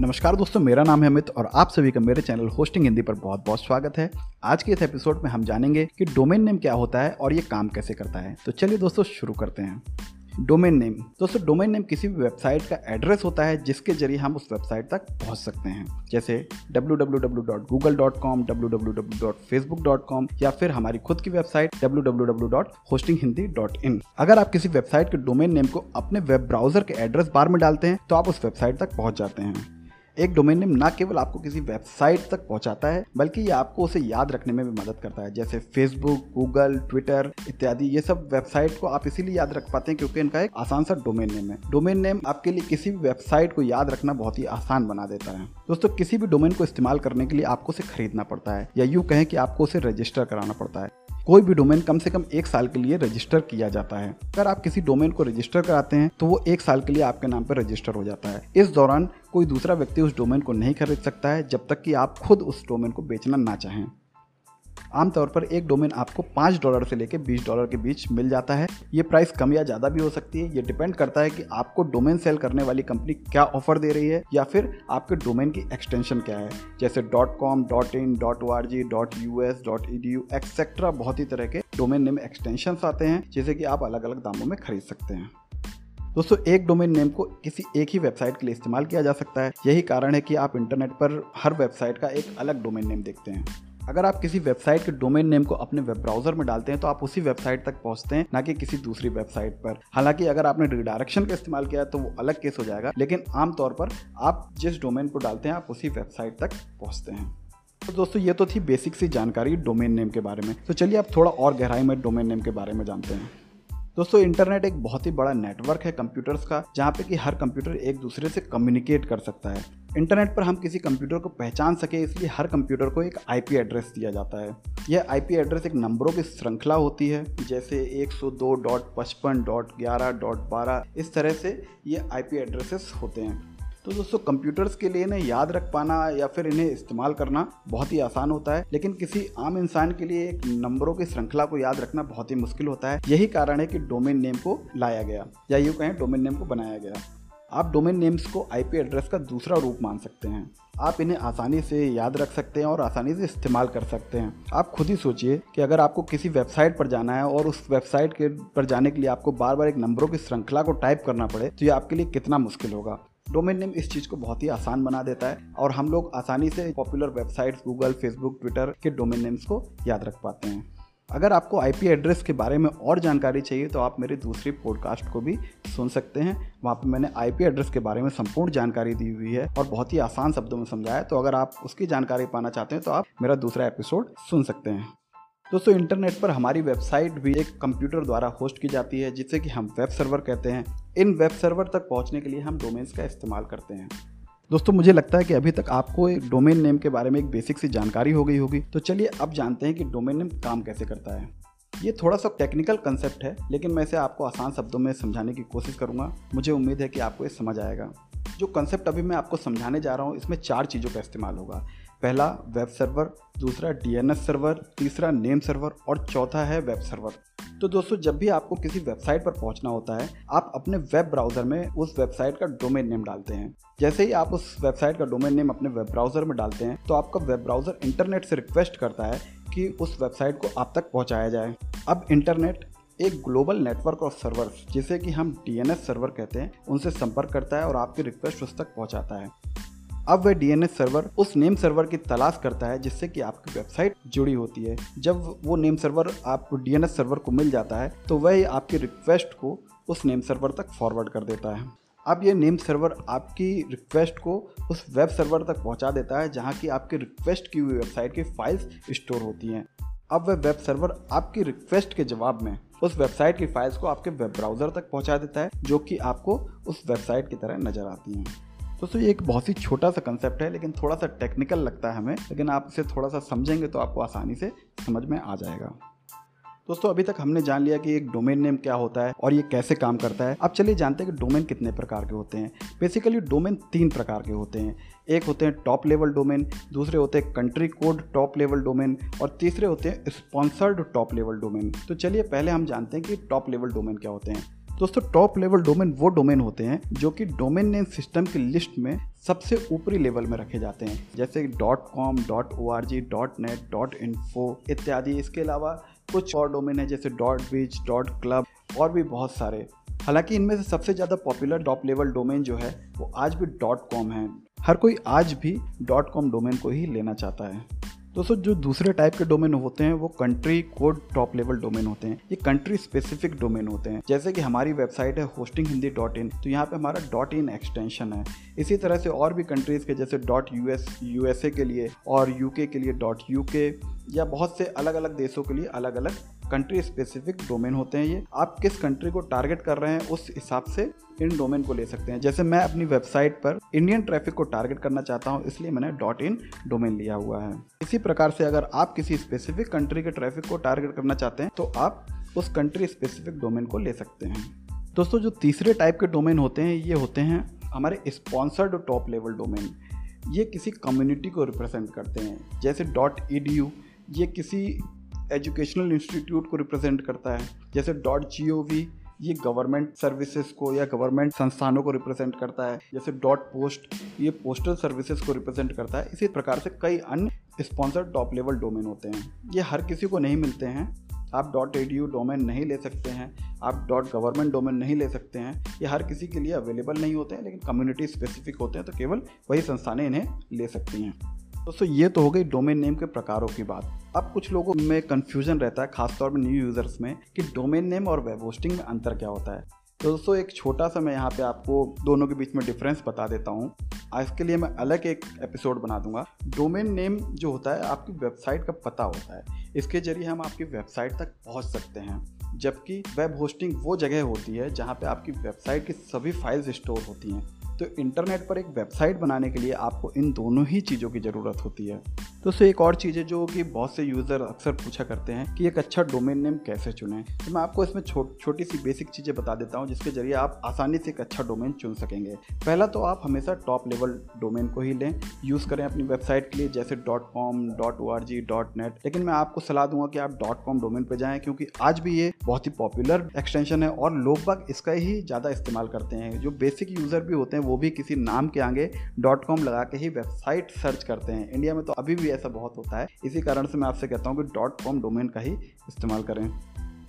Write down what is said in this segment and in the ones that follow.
नमस्कार दोस्तों मेरा नाम है अमित और आप सभी का मेरे चैनल होस्टिंग हिंदी पर बहुत बहुत स्वागत है। आज के इस एपिसोड में हम जानेंगे कि डोमेन नेम क्या होता है और ये काम कैसे करता है। तो चलिए दोस्तों शुरू करते हैं। डोमेन नेम दोस्तों डोमेन नेम किसी भी वेबसाइट का एड्रेस होता है जिसके ज़रिए हम उस वेबसाइट तक पहुँच सकते हैं। जैसे www.google.com, www.facebook.com या फिर हमारी खुद की वेबसाइट www.hostinghindi.in अगर आप किसी वेबसाइट के डोमेन नेम को अपने वेब ब्राउज़र के एड्रेस बार में डालते हैं तो आप उस वेबसाइट तक पहुँच जाते हैं। एक डोमेन नेम ना केवल आपको किसी वेबसाइट तक पहुंचाता है, बल्कि ये आपको उसे याद रखने में भी मदद करता है, जैसे फेसबुक गूगल ट्विटर इत्यादि। ये सब वेबसाइट को आप इसीलिए याद रख पाते हैं क्योंकि इनका एक आसान सा डोमेन नेम है। डोमेन नेम आपके लिए किसी भी वेबसाइट को याद रखना बहुत ही आसान बना देता है। दोस्तों, किसी भी डोमेन को इस्तेमाल करने के लिए आपको उसे खरीदना पड़ता है, या यूँ कहें कि आपको उसे रजिस्टर कराना पड़ता है। कोई भी डोमेन कम से कम एक साल के लिए रजिस्टर किया जाता है। अगर आप किसी डोमेन को रजिस्टर कराते हैं तो वो एक साल के लिए आपके नाम पर रजिस्टर हो जाता है। इस दौरान कोई दूसरा व्यक्ति उस डोमेन को नहीं खरीद सकता है, जब तक कि आप खुद उस डोमेन को बेचना ना चाहें। आमतौर पर एक डोमेन आपको पाँच डॉलर से लेकर बीस डॉलर के बीच मिल जाता है। ये प्राइस कम या ज़्यादा भी हो सकती है। ये डिपेंड करता है कि आपको डोमेन सेल करने वाली कंपनी क्या ऑफ़र दे रही है या फिर आपके डोमेन की एक्सटेंशन क्या है। जैसे dot com, dot in, dot O R G, dot U S, dot E D U, etcetera बहुत ही तरह के डोमेन नेम एक्सटेंशन आते हैं, जैसे कि आप अलग अलग दामों में खरीद सकते हैं। दोस्तों, एक डोमेन नेम को किसी एक ही वेबसाइट के लिए इस्तेमाल किया जा सकता है। यही कारण है कि आप इंटरनेट पर हर वेबसाइट का एक अलग डोमेन नेम देखते हैं। अगर आप किसी वेबसाइट के डोमेन नेम को अपने वेब ब्राउज़र में डालते हैं तो आप उसी वेबसाइट तक पहुँचते हैं, ना कि किसी दूसरी वेबसाइट पर। हालाँकि अगर आपने रिडायरेक्शन का इस्तेमाल किया तो वो अलग केस हो जाएगा, लेकिन आमतौर पर आप जिस डोमेन को डालते हैं, आप उसी वेबसाइट तक पहुँचते हैं। तो दोस्तों, ये तो थी बेसिक सी जानकारी डोमेन नेम के बारे में। तो चलिए आप थोड़ा और गहराई में डोमेन नेम के बारे में जानते हैं। दोस्तों इंटरनेट एक बहुत ही बड़ा नेटवर्क है कंप्यूटर्स का, जहाँ पे कि हर कंप्यूटर एक दूसरे से कम्युनिकेट कर सकता है। इंटरनेट पर हम किसी कंप्यूटर को पहचान सके, इसलिए हर कंप्यूटर को एक आईपी एड्रेस दिया जाता है। यह आईपी एड्रेस एक नंबरों की श्रृंखला होती है, जैसे 102.55.11.12 इस तरह से ये आईपी एड्रेसेस होते हैं। तो दोस्तों कंप्यूटर्स के लिए इन्हें याद रख पाना या फिर इन्हें इस्तेमाल करना बहुत ही आसान होता है, लेकिन किसी आम इंसान के लिए एक नंबरों की श्रृंखला को याद रखना बहुत ही मुश्किल होता है। यही कारण है कि डोमेन नेम को लाया गया, या यूँ कहें डोमेन नेम को बनाया गया। आप डोमेन नेम्स को आईपी एड्रेस का दूसरा रूप मान सकते हैं। आप इन्हें आसानी से याद रख सकते हैं और आसानी से इस्तेमाल कर सकते हैं। आप खुद ही सोचिए कि अगर आपको किसी वेबसाइट पर जाना है और उस वेबसाइट के पर जाने के लिए आपको बार बार एक नंबरों की श्रृंखला को टाइप करना पड़े तो ये आपके लिए कितना मुश्किल होगा। डोमेन नेम इस चीज़ को बहुत ही आसान बना देता है और हम लोग आसानी से popular websites Google Facebook Twitter के डोमेन नेम्स को याद रख पाते हैं। अगर आपको आईपी एड्रेस के बारे में और जानकारी चाहिए तो आप मेरी दूसरी पॉडकास्ट को भी सुन सकते हैं। वहाँ पे मैंने आईपी एड्रेस के बारे में संपूर्ण जानकारी दी हुई है और बहुत ही आसान शब्दों में समझाया। तो अगर आप उसकी जानकारी पाना चाहते हैं तो आप मेरा दूसरा एपिसोड सुन सकते हैं। दोस्तों इंटरनेट पर हमारी वेबसाइट भी एक कंप्यूटर द्वारा होस्ट की जाती है, जिसे कि हम वेब सर्वर कहते हैं। इन वेब सर्वर तक पहुँचने के लिए हम डोमेन्स का इस्तेमाल करते हैं। दोस्तों, मुझे लगता है कि अभी तक आपको एक डोमेन नेम के बारे में एक बेसिक सी जानकारी हो गई होगी। तो चलिए, अब जानते हैं कि डोमेन नेम काम कैसे करता है। ये थोड़ा सा टेक्निकल कंसेप्ट है, लेकिन मैं इसे आपको आसान शब्दों में समझाने की कोशिश करूँगा। मुझे उम्मीद है कि आपको ये समझ आएगा। जो कंसेप्ट अभी मैं आपको समझाने जा रहा हूँ, इसमें चार चीज़ों का इस्तेमाल होगा। पहला वेब सर्वर दूसरा डीएनएस सर्वर तीसरा नेम सर्वर और चौथा है वेब सर्वर तो दोस्तों, जब भी आपको किसी वेबसाइट पर पहुँचना होता है, आप अपने वेब ब्राउज़र में उस वेबसाइट का डोमेन नेम डालते हैं। जैसे ही आप उस वेबसाइट का डोमेन नेम अपने वेब ब्राउज़र में डालते हैं तो आपका वेब ब्राउज़र इंटरनेट से रिक्वेस्ट करता है कि उस वेबसाइट को आप तक पहुँचाया जाए। अब इंटरनेट एक ग्लोबल नेटवर्क ऑफ़ सर्वर्स जिसे कि हम डीएनएस सर्वर कहते हैं, उनसे संपर्क करता है और आपकी रिक्वेस्ट उस तक पहुँचाता है। अब वह DNS सर्वर उस नेम सर्वर की तलाश करता है जिससे कि आपकी वेबसाइट जुड़ी होती है। जब वो नेम सर्वर आपको डीएनएस सर्वर को मिल जाता है तो वह आपकी रिक्वेस्ट को उस नेम सर्वर तक फॉरवर्ड कर देता है। अब ये नेम सर्वर आपकी रिक्वेस्ट को उस वेब सर्वर तक पहुँचा देता है, जहाँ की आपकी रिक्वेस्ट की हुई वेबसाइट की फाइल्स स्टोर होती हैं। अब वह वेब सर्वर आपकी रिक्वेस्ट के जवाब में उस वेबसाइट की फाइल्स को आपके वेब ब्राउज़र तक पहुँचा देता है, जो कि आपको उस वेबसाइट की तरह नज़र आती हैं। दोस्तों, ये एक बहुत ही छोटा सा कंसेप्ट है, लेकिन थोड़ा सा टेक्निकल लगता है हमें, लेकिन आप इसे थोड़ा सा समझेंगे तो आपको आसानी से समझ में आ जाएगा। दोस्तों, अभी तक हमने जान लिया कि एक डोमेन नेम क्या होता है और ये कैसे काम करता है। अब चलिए जानते हैं कि डोमेन कितने प्रकार के होते हैं। बेसिकली डोमेन तीन प्रकार के होते हैं। एक होते हैं टॉप लेवल डोमेन दूसरे होते हैं country code top level domain और तीसरे होते हैं स्पॉन्सर्ड टॉप लेवल डोमेन तो चलिए पहले हम जानते हैं कि टॉप लेवल डोमेन क्या होते हैं। दोस्तों टॉप लेवल डोमेन वो डोमेन होते हैं जो कि डोमेन नेम सिस्टम की लिस्ट में सबसे ऊपरी लेवल में रखे जाते हैं। जैसे dot com dot O R G dot net dot info इत्यादि। इसके अलावा कुछ और डोमेन है, जैसे डॉट बीच डॉट क्लब और भी बहुत सारे। हालाँकि इनमें से सबसे ज़्यादा पॉपुलर टॉप लेवल डोमेन जो है, वो आज भी डॉट कॉम है। हर कोई आज भी डॉट कॉम डोमेन को ही लेना चाहता है। दोस्तों, जो दूसरे टाइप के डोमेन होते हैं, वो country code top level domain होते हैं। ये कंट्री स्पेसिफिक डोमेन होते हैं। जैसे कि हमारी वेबसाइट है होस्टिंग हिंदी डॉट इन तो यहाँ पे हमारा डॉट इन एक्सटेंशन है। इसी तरह से और भी कंट्रीज़ के, जैसे dot U S U S A के लिए और यू के लिए डॉट यू के या बहुत से अलग अलग देशों के लिए अलग अलग कंट्री स्पेसिफिक डोमेन होते हैं ये। आप किस कंट्री को टारगेट कर रहे हैं, उस हिसाब से इन डोमेन को ले सकते हैं। जैसे मैं अपनी वेबसाइट पर इंडियन ट्रैफ़िक को टारगेट करना चाहता हूँ, इसलिए मैंने डॉट इन डोमेन लिया हुआ है। इसी प्रकार से अगर आप किसी स्पेसिफिक कंट्री के ट्रैफ़िक को टारगेट करना चाहते हैं तो आप उस कंट्री स्पेसिफिक डोमेन को ले सकते हैं। दोस्तों, जो तीसरे टाइप के डोमेन होते हैं, ये होते हैं हमारे स्पॉन्सर्ड टॉप लेवल डोमेन ये किसी कम्युनिटी को रिप्रेजेंट करते हैं, जैसे डॉट ई ये किसी एजुकेशनल इंस्टीट्यूट को रिप्रेजेंट करता है। जैसे. डॉट जी ओ वी ये गवर्नमेंट सर्विसेज़ को या गवर्नमेंट संस्थानों को रिप्रेजेंट करता है। जैसे. डॉट पोस्ट ये पोस्टल सर्विसेज़ को रिप्रेजेंट करता है। इसी प्रकार से कई अन्य स्पॉन्सर्ड टॉप लेवल डोमेन होते हैं। ये हर किसी को नहीं मिलते हैं। आप. डॉट एडी डोमेन नहीं ले सकते हैं। आप. डॉट गवर्नमेंट डोमेन नहीं ले सकते हैं। ये हर किसी के लिए अवेलेबल नहीं होते हैं, लेकिन कम्युनिटी स्पेसिफिक होते हैं तो केवल वही संस्थानें इन्हें ले सकती हैं। दोस्तों, ये तो हो गई डोमेन नेम के प्रकारों की बात। अब कुछ लोगों में कन्फ्यूज़न रहता है, खासतौर पर न्यू यूज़र्स में, कि डोमेन नेम और वेब होस्टिंग में अंतर क्या होता है। तो दोस्तों, एक छोटा सा मैं यहाँ पे आपको दोनों के बीच में डिफरेंस बता देता हूँ। इसके लिए मैं अलग एक एपिसोड बना दूँगा। डोमेन नेम जो होता है, आपकी वेबसाइट का पता होता है। इसके ज़रिए हम आपकी वेबसाइट तक पहुँच सकते हैं। जबकि वेब होस्टिंग वो जगह होती है जहाँ पे आपकी वेबसाइट की सभी फाइल्स स्टोर होती हैं। तो इंटरनेट पर एक वेबसाइट बनाने के लिए आपको इन दोनों ही चीज़ों की ज़रूरत होती है। तो दोस्तों एक और चीज़ है जो कि बहुत से यूज़र अक्सर पूछा करते हैं कि एक अच्छा डोमेन नेम कैसे चुनें। तो मैं आपको इसमें छो, छोटी सी बेसिक चीज़ें बता देता हूँ जिसके ज़रिए आप आसानी से एक अच्छा डोमेन चुन सकेंगे। पहला तो आप हमेशा टॉप लेवल डोमेन को ही लें। यूज़ करें अपनी वेबसाइट के लिए जैसे. Dot com dot O R G dot net लेकिन मैं आपको सलाह दूँगा कि आप. डॉट कॉम डोमेन पर जाएँ क्योंकि आज भी ये बहुत ही पॉपुलर एक्सटेंशन है और लोग बाग इसका ही ज़्यादा इस्तेमाल करते हैं। जो बेसिक यूज़र भी होते हैं वो भी किसी नाम के आगे डॉट कॉम लगा के ही वेबसाइट सर्च करते हैं। इंडिया में तो अभी भी ऐसा बहुत होता है। इसी कारण से मैं आपसे कहता हूँ कि डॉट कॉम डोमेन का ही इस्तेमाल करें।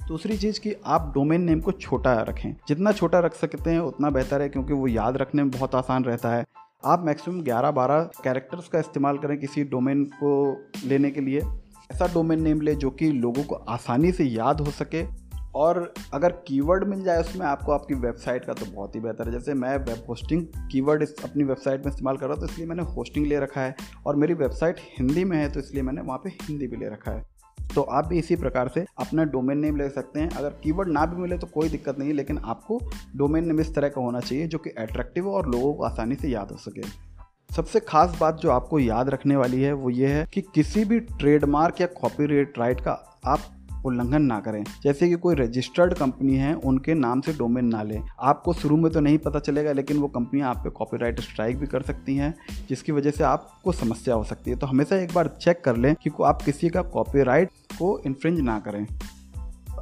दूसरी चीज़ कि आप डोमेन नेम को छोटा रखें। जितना छोटा रख सकते हैं, उतना बेहतर है, क्योंकि वो याद रखने में बहुत आसान रहता है। आप मैक्सिमम 11-12 कैरेक्टर्स का इस्तेमाल करें किसी डोमेन को लेने के लिए। ऐसा डोमेन नेम ले जो कि लोगों को आसानी से याद हो सके। और अगर कीवर्ड मिल जाए उसमें आपको आपकी वेबसाइट का तो बहुत ही बेहतर है। जैसे मैं वेब होस्टिंग कीवर्ड अपनी वेबसाइट में इस्तेमाल कर रहा हूँ तो इसलिए मैंने होस्टिंग ले रखा है। और मेरी वेबसाइट हिंदी में है तो इसलिए मैंने वहाँ पे हिंदी भी ले रखा है। तो आप भी इसी प्रकार से अपना डोमेन नेम ले सकते हैं। अगर कीवर्ड ना भी मिले तो कोई दिक्कत नहीं लेकिन आपको डोमेन नेम इस तरह का होना चाहिए जो कि अट्रैक्टिव हो और लोगों को आसानी से याद हो सके। सबसे खास बात जो आपको याद रखने वाली है वो ये है कि किसी भी ट्रेडमार्क या कॉपीराइट राइट का आप उल्लंघन ना करें। जैसे कि कोई रजिस्टर्ड कंपनी है, उनके नाम से डोमेन ना लें। आपको शुरू में तो नहीं पता चलेगा, लेकिन वो कंपनियाँ आप पे कॉपीराइट स्ट्राइक भी कर सकती हैं, जिसकी वजह से आपको समस्या हो सकती है। तो हमेशा एक बार चेक कर लें कि आप किसी का कॉपीराइट को इन्फ्रिंज ना करें।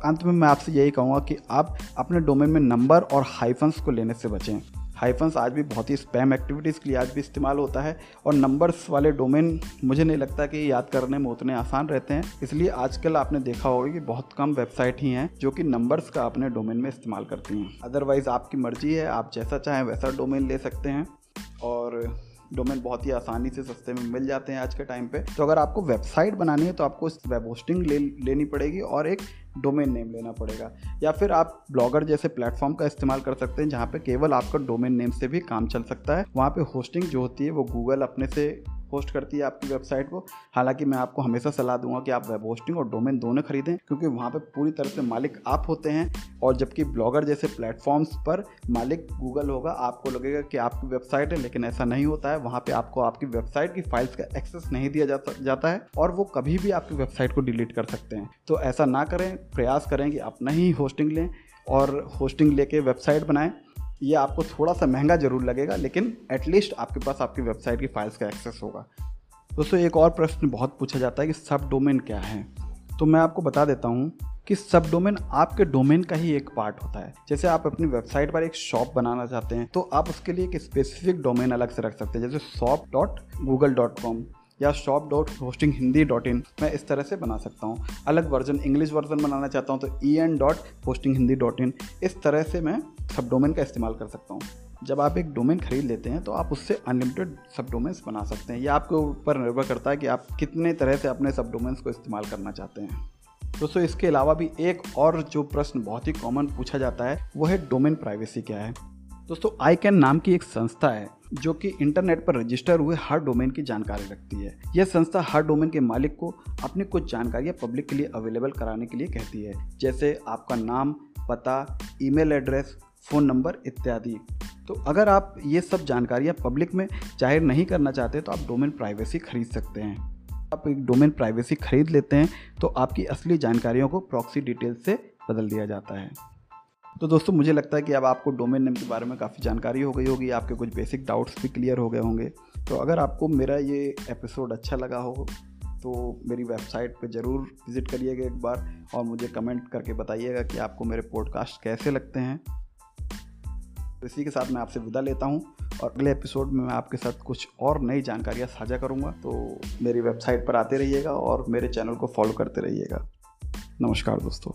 अंत में मैं आपसे यही कहूँगा कि आप अपने डोमेन में नंबर और हाइफन्स को लेने से बचें। हाइफन्स आज भी बहुत ही स्पैम एक्टिविटीज़ के लिए आज भी इस्तेमाल होता है और नंबर्स वाले डोमेन मुझे नहीं लगता कि याद करने में उतने आसान रहते हैं। इसलिए आजकल आपने देखा होगा कि बहुत कम वेबसाइट ही हैं जो कि नंबर्स का अपने डोमेन में इस्तेमाल करती हैं। अदरवाइज़ आपकी मर्ज़ी है, आप जैसा चाहें वैसा डोमेन ले सकते हैं और डोमेन बहुत ही आसानी से सस्ते में मिल जाते हैं आज के टाइम पे। तो अगर आपको वेबसाइट बनानी है तो आपको वेब होस्टिंग ले, लेनी पड़ेगी और एक डोमेन नेम लेना पड़ेगा। या फिर आप ब्लॉगर जैसे प्लेटफॉर्म का इस्तेमाल कर सकते हैं, जहाँ पे केवल आपका डोमेन नेम से भी काम चल सकता है। वहाँ पे होस्टिंग जो होती है, वो गूगल अपने से होस्ट करती है आपकी वेबसाइट को हालाँकि मैं आपको हमेशा सलाह दूँगा कि आप वेब होस्टिंग और डोमेन दोनों खरीदें, क्योंकि वहाँ पर पूरी तरह से मालिक आप होते हैं और जबकि ब्लॉगर जैसे प्लेटफॉर्म्स पर मालिक गूगल होगा, आपको लगेगा कि आपकी वेबसाइट है, लेकिन ऐसा नहीं होता है। वहाँ पर आपको आपकी वेबसाइट की फाइल्स का एक्सेस नहीं दिया जाता जाता है और वो कभी भी आपकी वेबसाइट को डिलीट कर सकते हैं। तो ऐसा ना करें, प्रयास करें कि अपना ही होस्टिंग लें और होस्टिंग लेके वेबसाइट बनाएँ। ये आपको थोड़ा सा महँगा ज़रूर लगेगा, लेकिन एटलीस्ट आपके पास आपकी वेबसाइट की फाइल्स का एक्सेस होगा। दोस्तों, एक और प्रश्न बहुत पूछा जाता है कि सब डोमेन क्या है? तो मैं आपको बता देता हूँ कि सब डोमेन आपके डोमेन का ही एक पार्ट होता है। जैसे आप अपनी वेबसाइट पर एक शॉप बनाना चाहते हैं तो आप उसके लिए एक स्पेसिफिक डोमेन अलग से रख सकते हैं, जैसे shop dot Google dot com या shop dot hosting Hindi dot in मैं इस तरह से बना सकता हूँ। अलग वर्जन इंग्लिश वर्जन बनाना चाहता हूँ तो E N dot hosting Hindi dot in इस तरह से मैं सब डोमेन का इस्तेमाल कर सकता हूँ। जब आप एक डोमेन खरीद लेते हैं तो आप उससे अनलिमिटेड सब डोमेन्स बना सकते हैं। यह आपके ऊपर निर्भर करता है कि आप कितने तरह से अपने सब डोमेन्स को इस्तेमाल करना चाहते हैं। दोस्तों, इसके अलावा भी एक और जो प्रश्न बहुत ही कॉमन पूछा जाता है, वो है डोमेन प्राइवेसी क्या है? दोस्तों आई कैन नाम की एक संस्था है जो कि इंटरनेट पर रजिस्टर हुए हर डोमेन की जानकारी रखती है। यह संस्था हर डोमेन के मालिक को अपनी कुछ जानकारियाँ पब्लिक के लिए अवेलेबल कराने के लिए कहती है, जैसे आपका नाम, पता, ईमेल एड्रेस, फ़ोन नंबर इत्यादि। तो अगर आप ये सब जानकारियाँ पब्लिक में ज़ाहिर नहीं करना चाहते तो आप डोमेन प्राइवेसी खरीद सकते हैं। आप एक डोमेन प्राइवेसी खरीद लेते हैं तो आपकी असली जानकारियों को प्रॉक्सी डिटेल से बदल दिया जाता है। तो दोस्तों, मुझे लगता है कि अब आपको डोमेन नेम के बारे में काफ़ी जानकारी हो गई होगी, आपके कुछ बेसिक डाउट्स भी क्लियर हो गए होंगे। तो अगर आपको मेरा ये एपिसोड अच्छा लगा हो तो मेरी वेबसाइट पे ज़रूर विज़िट करिएगा एक बार और मुझे कमेंट करके बताइएगा कि आपको मेरे पॉडकास्ट कैसे लगते हैं। तो इसी के साथ मैं आपसे विदा लेता हूँ और अगले एपिसोड में मैं आपके साथ कुछ और नई जानकारियाँ साझा करूँगा। तो मेरी वेबसाइट पर आते रहिएगा और मेरे चैनल को फॉलो करते रहिएगा। नमस्कार दोस्तों।